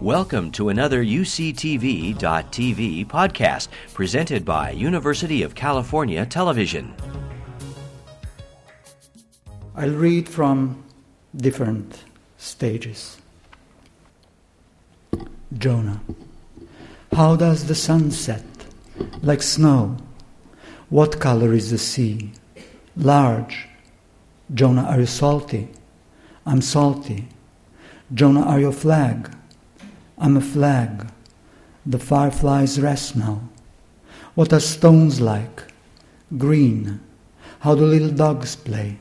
Welcome to another UCTV.tv podcast presented by University of California Television. I'll read from different stages. Jonah. How does the sun set? Like snow. What color is the sea? Large. Jonah, are you salty? I'm salty. Jonah, are you flag? I'm a flag. The fireflies rest now. What are stones like? Green. How do little dogs play?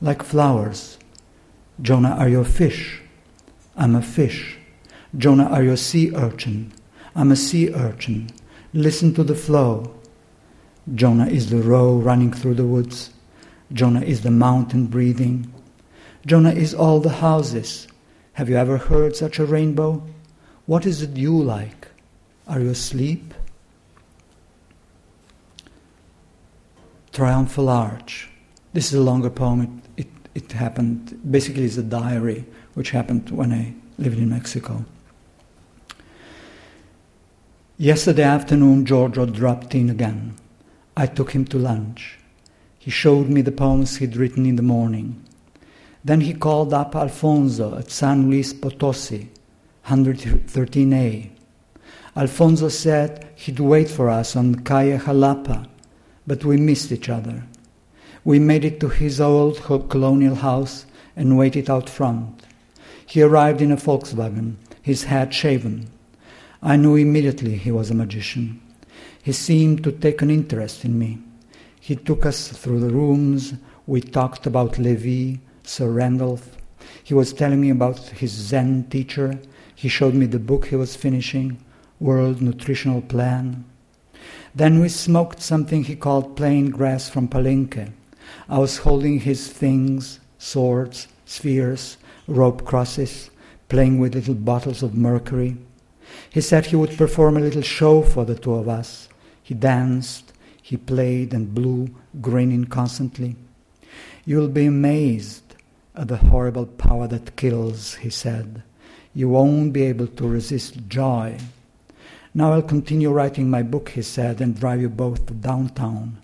Like flowers. Jonah, are you a fish? I'm a fish. Jonah, are you a sea urchin? I'm a sea urchin. Listen to the flow. Jonah is the roe running through the woods. Jonah is the mountain breathing. Jonah is all the houses. Have you ever heard such a rainbow? What is it you like? Are you asleep? Triumphal Arch. This is a longer poem. It, it, it happened, basically, it's a diary which happened when I lived in Mexico. Yesterday afternoon, Giorgio dropped in again. I took him to lunch. He showed me the poems he'd written in the morning. Then he called up Alfonso at San Luis Potosi 113A. Alfonso said he'd wait for us on Calle Jalapa, but we missed each other. We made it to his old colonial house and waited out front. He arrived in a Volkswagen, his head shaven. I knew immediately he was a magician. He seemed to take an interest in me. He took us through the rooms. We talked about Levi, Sir Randolph. He was telling me about his Zen teacher he showed me the book he was finishing, World Nutritional Plan. Then we smoked something he called plain grass from Palenque. I was holding his things, swords, spheres, rope crosses, playing with little bottles of mercury. He said he would perform a little show for the two of us. He danced, he played and blew, grinning constantly. You'll be amazed at the horrible power that kills, he said you won't be able to resist joy. Now I'll continue writing my book, he said, and drive you both to downtown.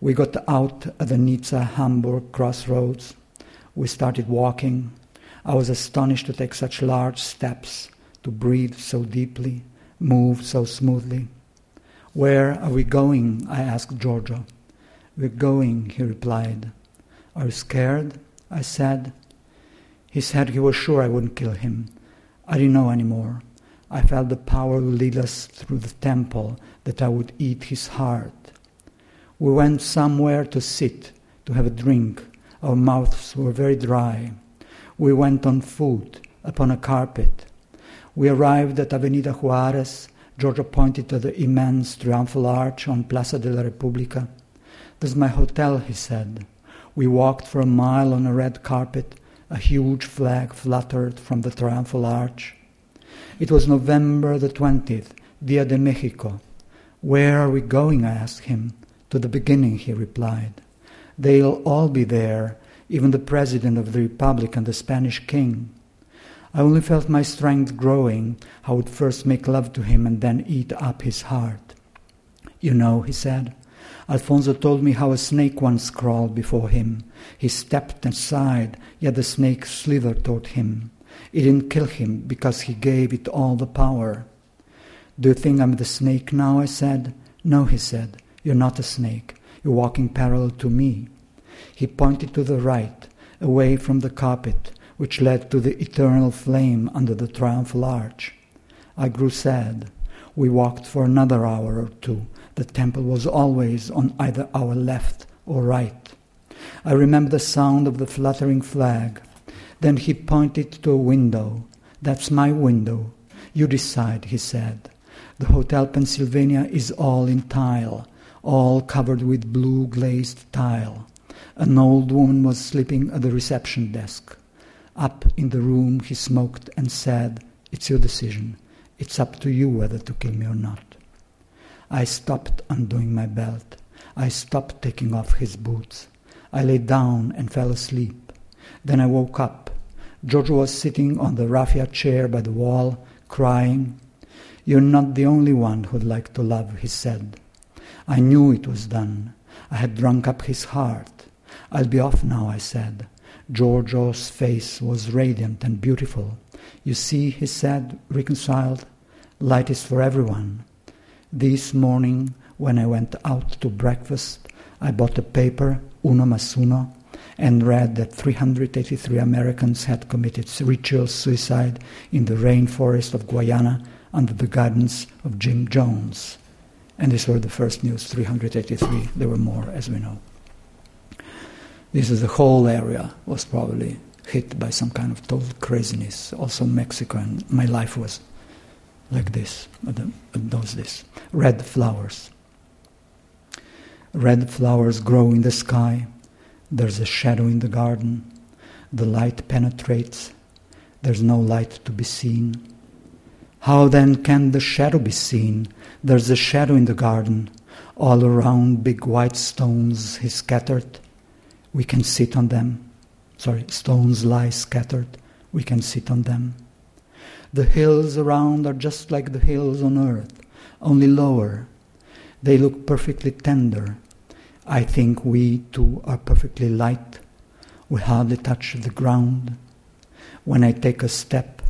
We got out at the Nizza Hamburg crossroads. We started walking. I was astonished to take such large steps, to breathe so deeply, move so smoothly. Where are we going? I asked Giorgio. We're going, he replied. Are you scared? I said. He said he was sure I wouldn't kill him. I didn't know anymore. I felt the power lead us through the temple, that I would eat his heart. We went somewhere to sit, to have a drink. Our mouths were very dry. We went on foot, upon a carpet. We arrived at Avenida Juarez. Giorgio pointed to the immense triumphal arch on Plaza de la República. There's my hotel, he said. We walked for a mile on a red carpet a huge flag fluttered from the triumphal arch. It was November the 20th, Dia de Mexico. Where are we going? I asked him. To the beginning, he replied. They'll all be there, even the President of the Republic and the Spanish King. I only felt my strength growing. I would first make love to him and then eat up his heart. You know, he said, Alfonso told me how a snake once crawled before him. He stepped aside, yet the snake slithered toward him. It didn't kill him because he gave it all the power. Do you think I'm the snake now? I said. No, he said. You're not a snake. You're walking parallel to me. He pointed to the right, away from the carpet, which led to the eternal flame under the triumphal arch. I grew sad. We walked for another hour or two, the temple was always on either our left or right. I remember the sound of the fluttering flag. Then he pointed to a window. That's my window. You decide, he said. The Hotel Pennsylvania is all in tile, all covered with blue glazed tile. An old woman was sleeping at the reception desk. Up in the room, he smoked and said, It's your decision. It's up to you whether to kill me or not. I stopped undoing my belt. I stopped taking off his boots. I lay down and fell asleep. Then I woke up. Giorgio was sitting on the raffia chair by the wall, crying. You're not the only one who'd like to love, he said. I knew it was done. I had drunk up his heart. I'll be off now, I said. Giorgio's face was radiant and beautiful. You see, he said, reconciled, light is for everyone. This morning, when I went out to breakfast, I bought a paper, Uno Mas Uno, and read that 383 Americans had committed ritual suicide in the rainforest of Guyana under the guidance of Jim Jones. And these were the first news 383. There were more, as we know. This is the whole area was probably hit by some kind of total craziness. Also, Mexico, and my life was like this, at, the, uh, at. Red flowers. Red flowers grow in the sky. There's a shadow in the garden. The light penetrates. There's no light to be seen. How then can the shadow be seen? There's a shadow in the garden. All around big white stones he scattered. We can sit on them. Sorry, stones lie scattered. We can sit on them. The hills around are just like the hills on earth, only lower. They look perfectly tender. I think we too are perfectly light. We hardly touch the ground. When I take a step,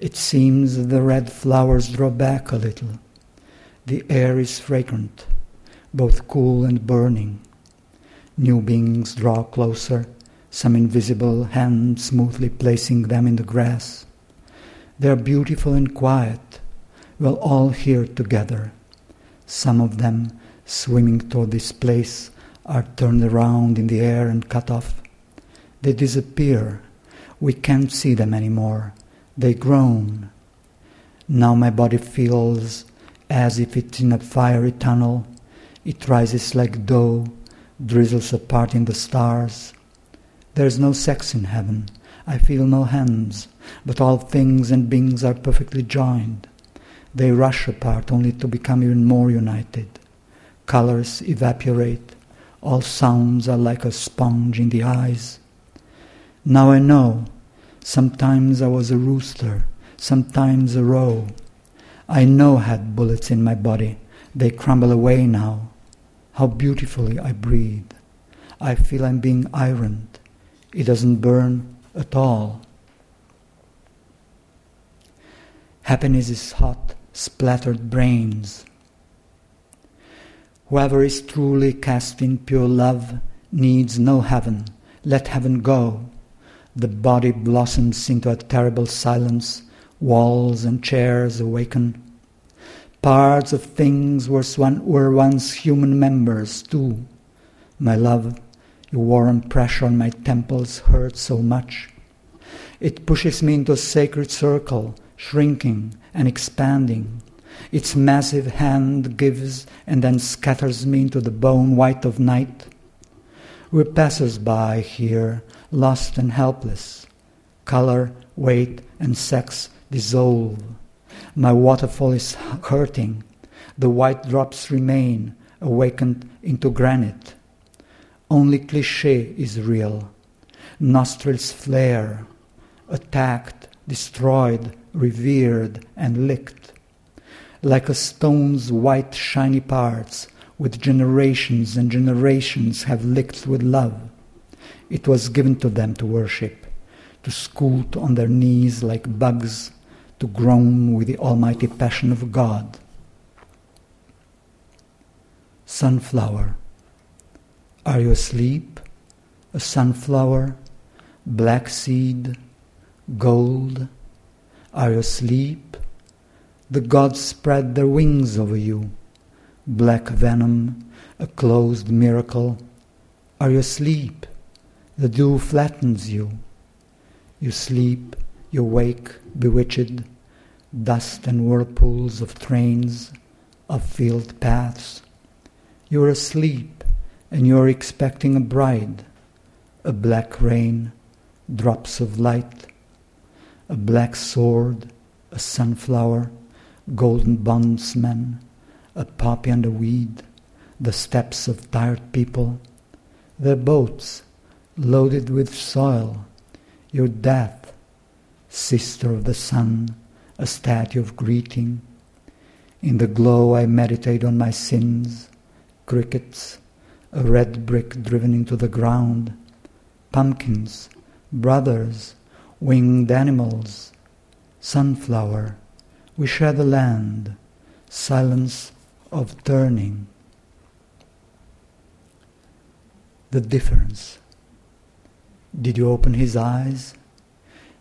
it seems the red flowers draw back a little. The air is fragrant, both cool and burning. New beings draw closer, some invisible hand smoothly placing them in the grass. They are beautiful and quiet. We're all here together. Some of them, swimming toward this place, are turned around in the air and cut off. They disappear. We can't see them anymore. They groan. Now my body feels as if it's in a fiery tunnel. It rises like dough, drizzles apart in the stars. There is no sex in heaven. I feel no hands, but all things and beings are perfectly joined. They rush apart only to become even more united. Colors evaporate. All sounds are like a sponge in the eyes. Now I know. Sometimes I was a rooster, sometimes a roe. I know I had bullets in my body. They crumble away now. How beautifully I breathe. I feel I'm being ironed. It doesn't burn at all. Happiness is hot, splattered brains. Whoever is truly cast in pure love needs no heaven. Let heaven go. The body blossoms into a terrible silence. Walls and chairs awaken. Parts of things were, were once human members too. My love, your warm pressure on my temples hurts so much. It pushes me into a sacred circle, shrinking and expanding. Its massive hand gives and then scatters me into the bone white of night. We're passers by here, lost and helpless. Color, weight, and sex dissolve. My waterfall is hurting. The white drops remain, awakened into granite. Only cliche is real. Nostrils flare, attacked, destroyed, revered, and licked. Like a stone's white shiny parts, with generations and generations have licked with love. It was given to them to worship, to scoot on their knees like bugs, to groan with the almighty passion of God. Sunflower. Are you asleep? A sunflower, black seed, gold. Are you asleep? The gods spread their wings over you. Black venom, a closed miracle. Are you asleep? The dew flattens you. You sleep, you wake, bewitched, dust and whirlpools of trains, of field paths. You are asleep and you're expecting a bride, a black rain, drops of light, a black sword, a sunflower, golden bondsman, a poppy and a weed, the steps of tired people, their boats loaded with soil, your death, sister of the sun, a statue of greeting. In the glow I meditate on my sins, crickets, a red brick driven into the ground, pumpkins, brothers, winged animals, sunflower, we share the land, silence of turning. The difference. Did you open his eyes?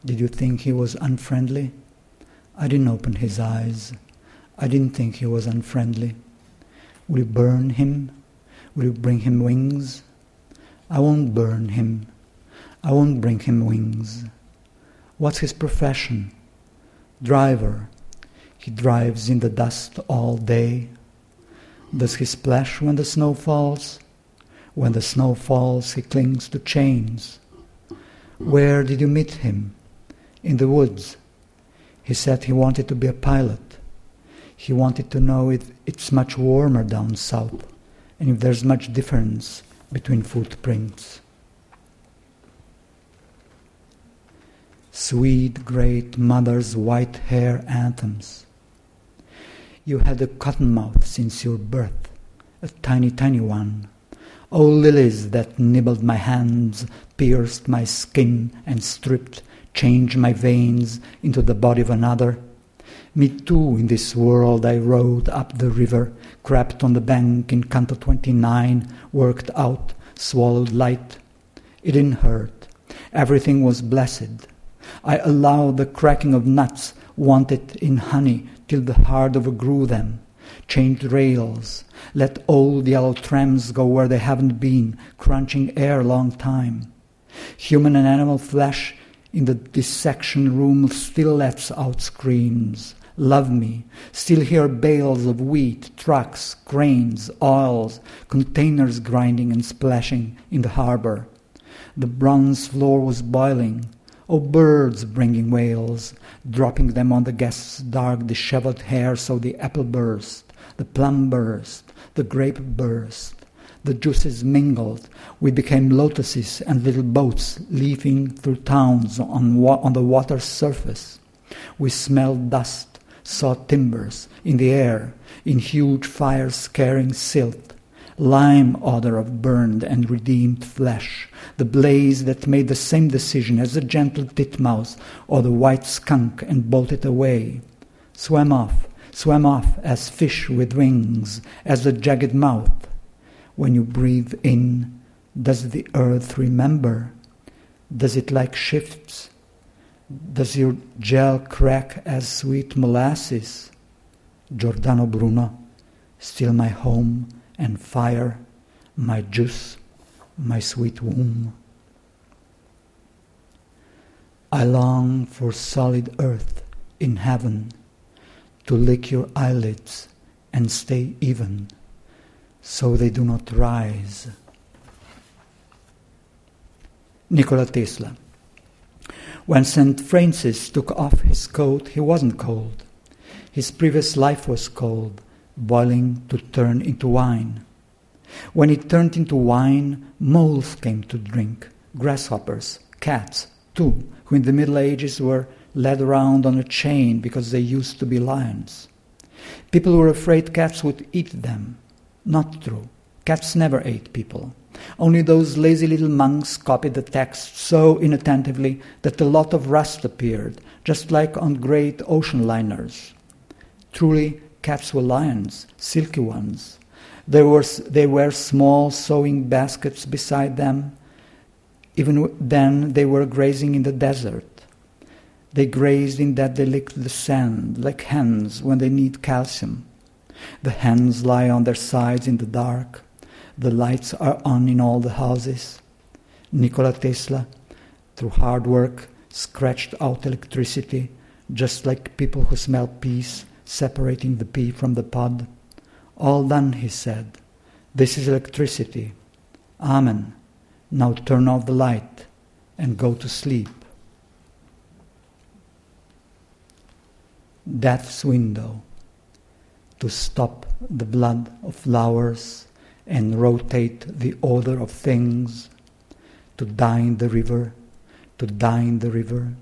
Did you think he was unfriendly? I didn't open his eyes. I didn't think he was unfriendly. Will you burn him? Will you bring him wings? I won't burn him. I won't bring him wings. What's his profession? Driver. He drives in the dust all day. Does he splash when the snow falls? When the snow falls, he clings to chains. Where did you meet him? In the woods. He said he wanted to be a pilot. He wanted to know if it's much warmer down south and if there's much difference between footprints. Sweet great mother's white hair anthems. You had a cotton mouth since your birth, a tiny, tiny one. Oh, lilies that nibbled my hands, pierced my skin, and stripped, changed my veins into the body of another. Me too, in this world, I rode up the river, crept on the bank in Canto 29, worked out, swallowed light. It didn't hurt. Everything was blessed. I allow the cracking of nuts, wanted in honey, till the heart overgrew them. Changed rails, let old yellow trams go where they haven't been, crunching air long time. Human and animal flesh in the dissection room still lets out screams. Love me. Still hear bales of wheat, trucks, grains, oils, containers grinding and splashing in the harbor. The bronze floor was boiling. Oh, birds bringing wails, dropping them on the guests' dark, disheveled hair so the apple burst, the plum burst, the grape burst. The juices mingled. We became lotuses and little boats leaping through towns on, wa- on the water's surface. We smelled dust, saw timbers in the air, in huge fires carrying silt, lime odor of burned and redeemed flesh, the blaze that made the same decision as the gentle titmouse or the white skunk and bolted away, swam off, swam off as fish with wings, as the jagged mouth. When you breathe in, does the earth remember? Does it like shifts? Does your gel crack as sweet molasses? Giordano Bruno, still my home and fire, my juice, my sweet womb. I long for solid earth in heaven to lick your eyelids and stay even so they do not rise. Nikola Tesla. When St. Francis took off his coat, he wasn't cold. His previous life was cold, boiling to turn into wine. When it turned into wine, moles came to drink, grasshoppers, cats, too, who in the Middle Ages were led around on a chain because they used to be lions. People were afraid cats would eat them. Not true. Cats never ate people. Only those lazy little monks copied the text so inattentively that a lot of rust appeared, just like on great ocean liners. Truly, cats were lions, silky ones. There were, there were small sewing baskets beside them. Even then, they were grazing in the desert. They grazed in that they licked the sand, like hens when they need calcium. The hens lie on their sides in the dark. The lights are on in all the houses. Nikola Tesla, through hard work, scratched out electricity, just like people who smell peas, separating the pea from the pod. All done, he said. This is electricity. Amen. Now turn off the light and go to sleep. Death's window to stop the blood of flowers and rotate the odor of things, to in the river, to in the river,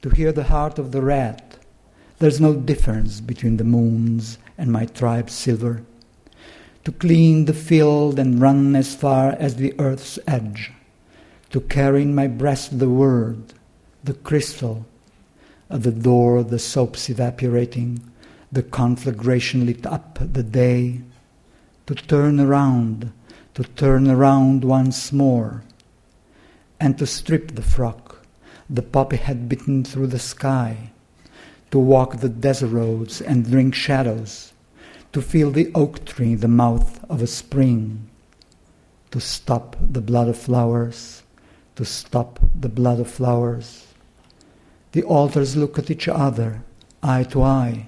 to hear the heart of the rat, There's no difference between the moons and my tribe's silver. To clean the field and run as far as the earth's edge. To carry in my breast the word, the crystal. At the door the soap's evaporating, the conflagration lit up the day. To turn around, to turn around once more and to strip the frock the poppy had bitten through the sky, to walk the desert roads and drink shadows, to feel the oak tree the mouth of a spring, to stop the blood of flowers, to stop the blood of flowers. The altars look at each other, eye to eye,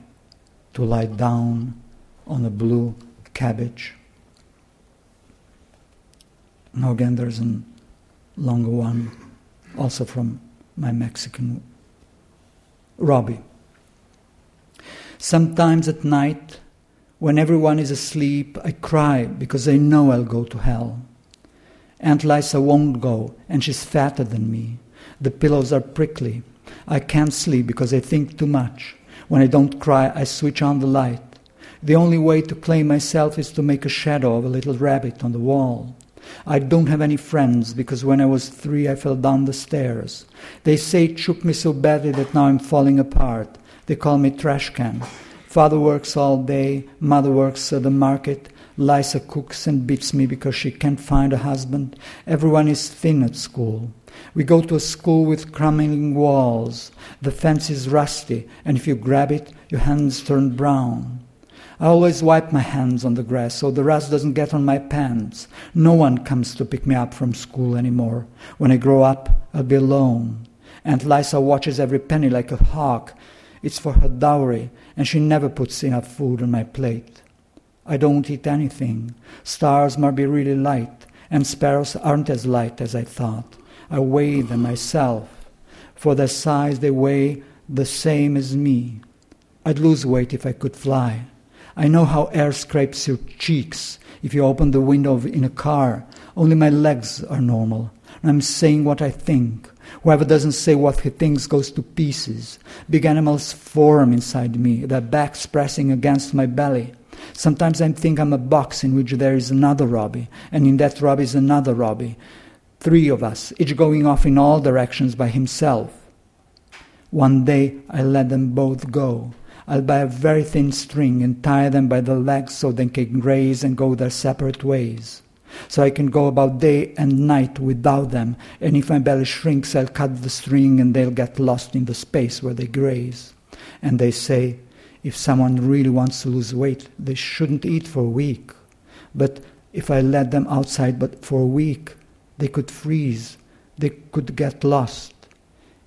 to lie down on a blue cabbage. Now again, there's a longer one, also from my Mexican Robbie. Sometimes at night, when everyone is asleep, I cry because I know I'll go to hell. Aunt Lisa won't go, and she's fatter than me. The pillows are prickly. I can't sleep because I think too much. When I don't cry, I switch on the light. The only way to claim myself is to make a shadow of a little rabbit on the wall. I don't have any friends because when I was three I fell down the stairs. They say it shook me so badly that now I'm falling apart. They call me trash can. Father works all day, mother works at the market. Lisa cooks and beats me because she can't find a husband. Everyone is thin at school. We go to a school with crumbling walls. The fence is rusty, and if you grab it, your hands turn brown. I always wipe my hands on the grass so the rust doesn't get on my pants. No one comes to pick me up from school anymore. When I grow up, I'll be alone. Aunt Lisa watches every penny like a hawk. It's for her dowry, and she never puts enough food on my plate. I don't eat anything. Stars must be really light, and sparrows aren't as light as I thought. I weigh them myself. For their size, they weigh the same as me. I'd lose weight if I could fly. I know how air scrapes your cheeks if you open the window in a car. Only my legs are normal. And I'm saying what I think. Whoever doesn't say what he thinks goes to pieces. Big animals form inside me, their backs pressing against my belly. Sometimes I think I'm a box in which there is another Robbie, and in that Robbie is another Robbie. Three of us, each going off in all directions by himself. One day I let them both go. I'll buy a very thin string and tie them by the legs so they can graze and go their separate ways. So I can go about day and night without them, and if my belly shrinks, I'll cut the string and they'll get lost in the space where they graze. And they say, if someone really wants to lose weight, they shouldn't eat for a week. But if I let them outside but for a week, they could freeze, they could get lost.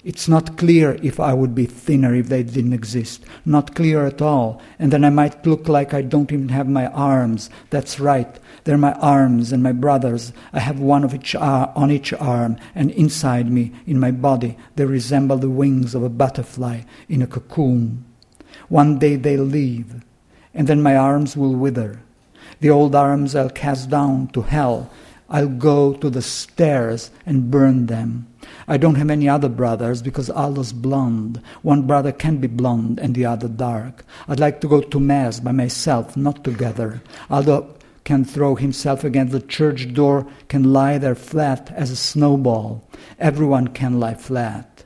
It's not clear if I would be thinner if they didn't exist. Not clear at all. And then I might look like I don't even have my arms. That's right. They're my arms and my brothers. I have one of each ar- on each arm, and inside me, in my body, they resemble the wings of a butterfly in a cocoon. One day they'll leave, and then my arms will wither. The old arms I'll cast down to hell. I'll go to the stairs and burn them. I don't have any other brothers because Aldo's blonde. One brother can be blonde and the other dark. I'd like to go to Mass by myself, not together. Aldo can throw himself against the church door, can lie there flat as a snowball. Everyone can lie flat.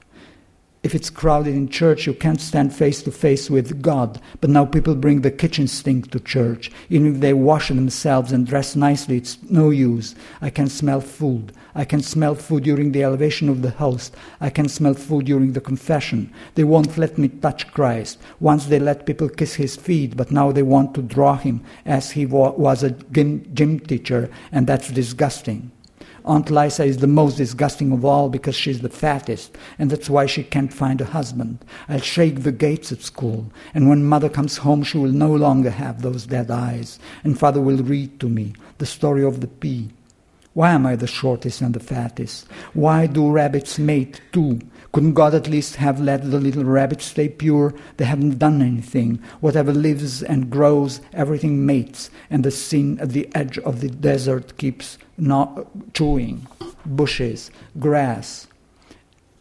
If it's crowded in church, you can't stand face to face with God. But now people bring the kitchen sink to church. Even if they wash themselves and dress nicely, it's no use. I can smell food. I can smell food during the elevation of the host. I can smell food during the confession. They won't let me touch Christ. Once they let people kiss his feet, but now they want to draw him as he wa- was a gym, gym teacher, and that's disgusting. Aunt Lisa is the most disgusting of all because she's the fattest, and that's why she can't find a husband. I'll shake the gates at school, and when mother comes home, she will no longer have those dead eyes, and father will read to me the story of the pea. Why am I the shortest and the fattest? Why do rabbits mate too? Couldn't God at least have let the little rabbits stay pure? They haven't done anything. Whatever lives and grows, everything mates, and the sin at the edge of the desert keeps not chewing. Bushes, grass.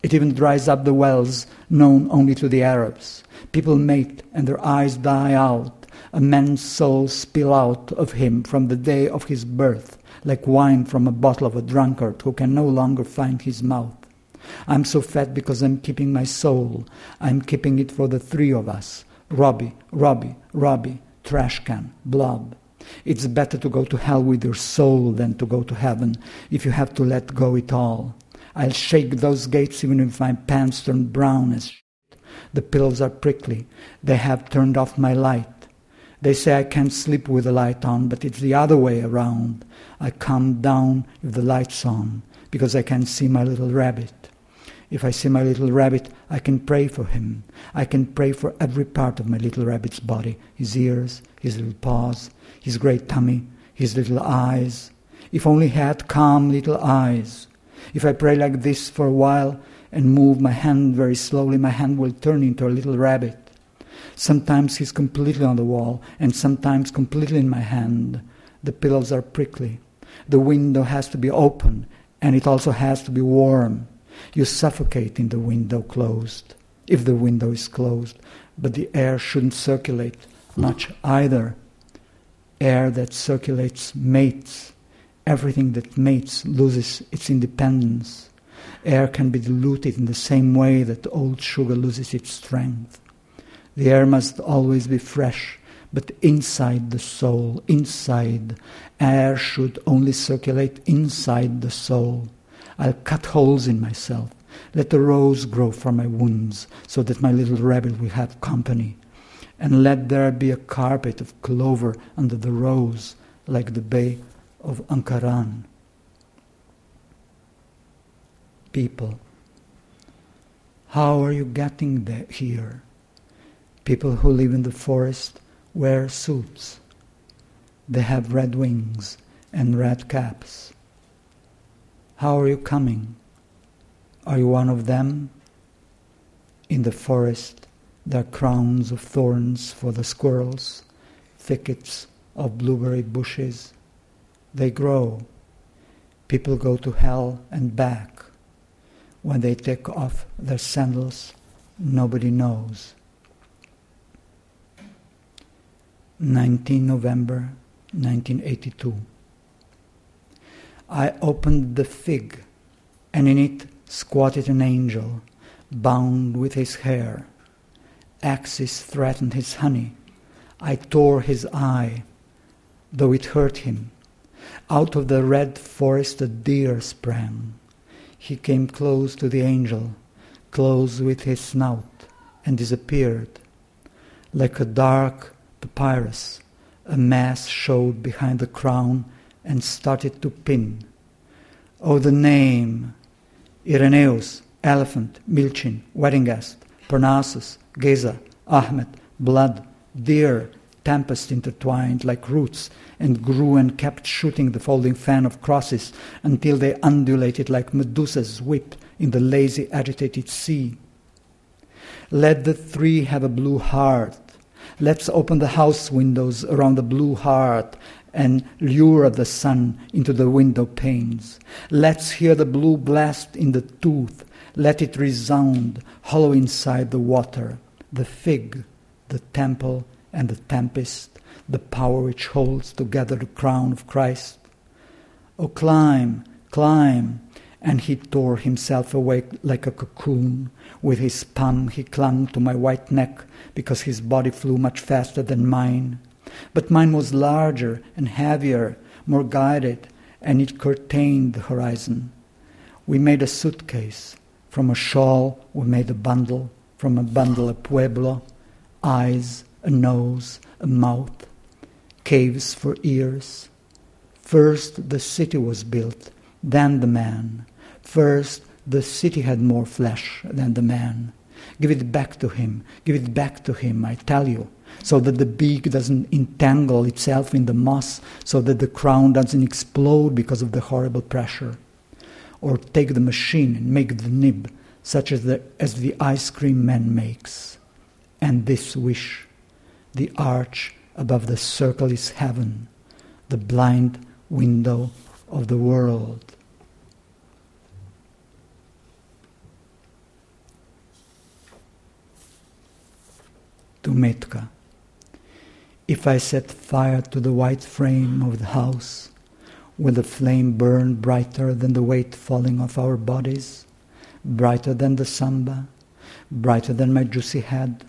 It even dries up the wells known only to the Arabs. People mate and their eyes die out. A man's soul spill out of him from the day of his birth, like wine from a bottle of a drunkard who can no longer find his mouth. I'm so fat because I'm keeping my soul. I'm keeping it for the three of us. Robbie, Robbie, Robbie, trash can, blob. It's better to go to hell with your soul than to go to heaven if you have to let go it all. I'll shake those gates even if my pants turn brown as shit. The pillows are prickly. They have turned off my light. They say I can't sleep with the light on, but it's the other way around. I calm down if the light's on because I can see my little rabbit. If I see my little rabbit, I can pray for him. I can pray for every part of my little rabbit's body his ears, his little paws, his great tummy, his little eyes. If only he had calm little eyes. If I pray like this for a while and move my hand very slowly, my hand will turn into a little rabbit. Sometimes he's completely on the wall, and sometimes completely in my hand. The pillows are prickly. The window has to be open, and it also has to be warm. You suffocate in the window closed, if the window is closed, but the air shouldn't circulate much either. Air that circulates mates. Everything that mates loses its independence. Air can be diluted in the same way that old sugar loses its strength. The air must always be fresh, but inside the soul, inside. Air should only circulate inside the soul. I'll cut holes in myself. Let the rose grow from my wounds, so that my little rabbit will have company. And let there be a carpet of clover under the rose, like the bay of Ankaran. People, how are you getting there, here? People who live in the forest wear suits. They have red wings and red caps. How are you coming? Are you one of them? In the forest, there are crowns of thorns for the squirrels, thickets of blueberry bushes. They grow. People go to hell and back. When they take off their sandals, nobody knows. 19 November 1982. I opened the fig, and in it squatted an angel, bound with his hair. Axes threatened his honey. I tore his eye, though it hurt him. Out of the red forest a deer sprang. He came close to the angel, close with his snout, and disappeared. Like a dark papyrus, a mass showed behind the crown and started to pin. Oh, the name Irenaeus, elephant, Milchin, wedding guest, Parnassus, Geza, Ahmed, blood, deer, tempest intertwined like roots and grew and kept shooting the folding fan of crosses until they undulated like Medusa's whip in the lazy, agitated sea. Let the three have a blue heart. Let's open the house windows around the blue heart and lure the sun into the window panes. Let's hear the blue blast in the tooth. Let it resound, hollow inside the water. The fig, the temple, and the tempest, the power which holds together the crown of Christ. Oh, climb, climb. And he tore himself away like a cocoon. With his palm he clung to my white neck because his body flew much faster than mine. But mine was larger and heavier, more guided, and it curtained the horizon. We made a suitcase. From a shawl, we made a bundle. From a bundle, a pueblo, eyes, a nose, a mouth, caves for ears. First, the city was built, then the man. First, the city had more flesh than the man. Give it back to him. Give it back to him, I tell you so that the beak doesn't entangle itself in the moss, so that the crown doesn't explode because of the horrible pressure. Or take the machine and make the nib, such as the, as the ice cream man makes. And this wish, the arch above the circle is heaven, the blind window of the world. to Metka. If I set fire to the white frame of the house, will the flame burn brighter than the weight falling off our bodies, brighter than the samba, brighter than my juicy head?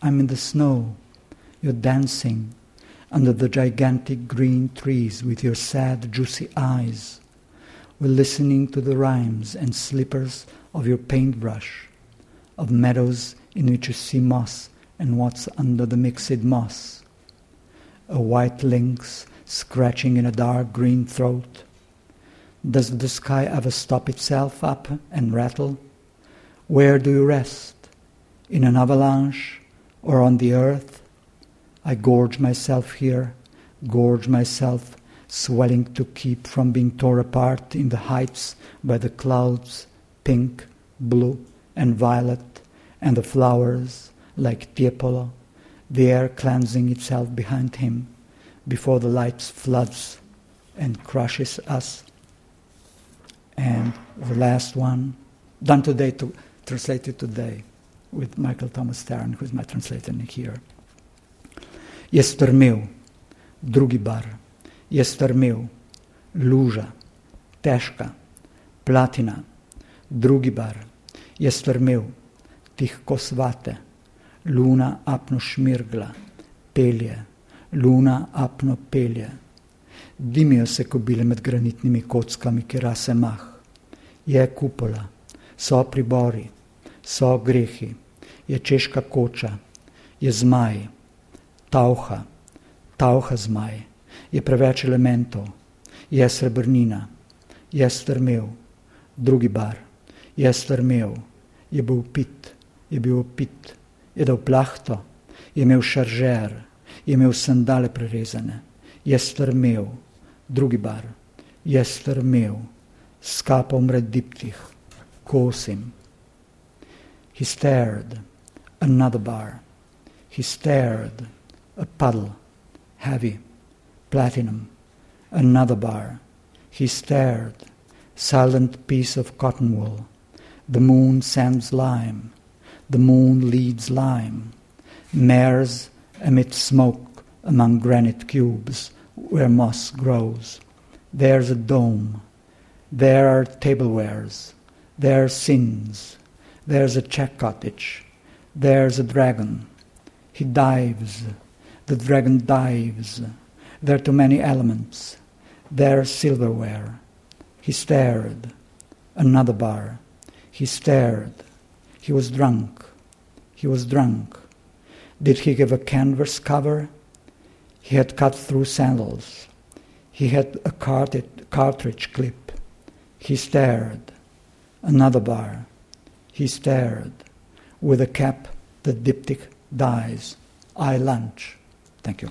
I'm in the snow, you're dancing under the gigantic green trees with your sad, juicy eyes. We're listening to the rhymes and slippers of your paintbrush, of meadows in which you see moss and what's under the mixed moss. A white lynx scratching in a dark green throat. Does the sky ever stop itself up and rattle? Where do you rest? In an avalanche or on the earth? I gorge myself here, gorge myself swelling to keep from being torn apart in the heights by the clouds, pink, blue, and violet, and the flowers like Tiepolo, the air cleansing itself behind him before the light floods and crushes us. And the last one, done today, to, translated today with Michael Thomas Taren, who is my translator here. Je strmel, drugi bar je strmel, luža, platina, drugi bar, je strmel, tihko svate, luna apno šmirgla, pelje, luna apno pelje. Dimijo se kobile med granitnimi kockami, ki rase mah. Je kupola, so pribori, so grehi, je češka koča, je zmaj, tauha, tauha zmaj je preveč elementov, je srebrnina, je strmel, drugi bar, je strmel, je bil pit, je bil opit, je dal plahto, je imel šaržer, je imel sandale prerezane, je strmel, drugi bar, je strmel, s kapom rediptih, kosim. He stared, another bar. He stared, a puddle, heavy platinum, another bar. He stared, silent piece of cotton wool. The moon sends lime, the moon leads lime. Mares emit smoke among granite cubes where moss grows. There's a dome. There are tablewares. There are sins. There's a Czech cottage. There's a dragon. He dives. The dragon dives. There are too many elements. There's silverware. He stared. Another bar. He stared. He was drunk. He was drunk. Did he give a canvas cover? He had cut through sandals. He had a cartridge clip. He stared. Another bar. He stared. With a cap, the diptych dies. I lunch. Thank you.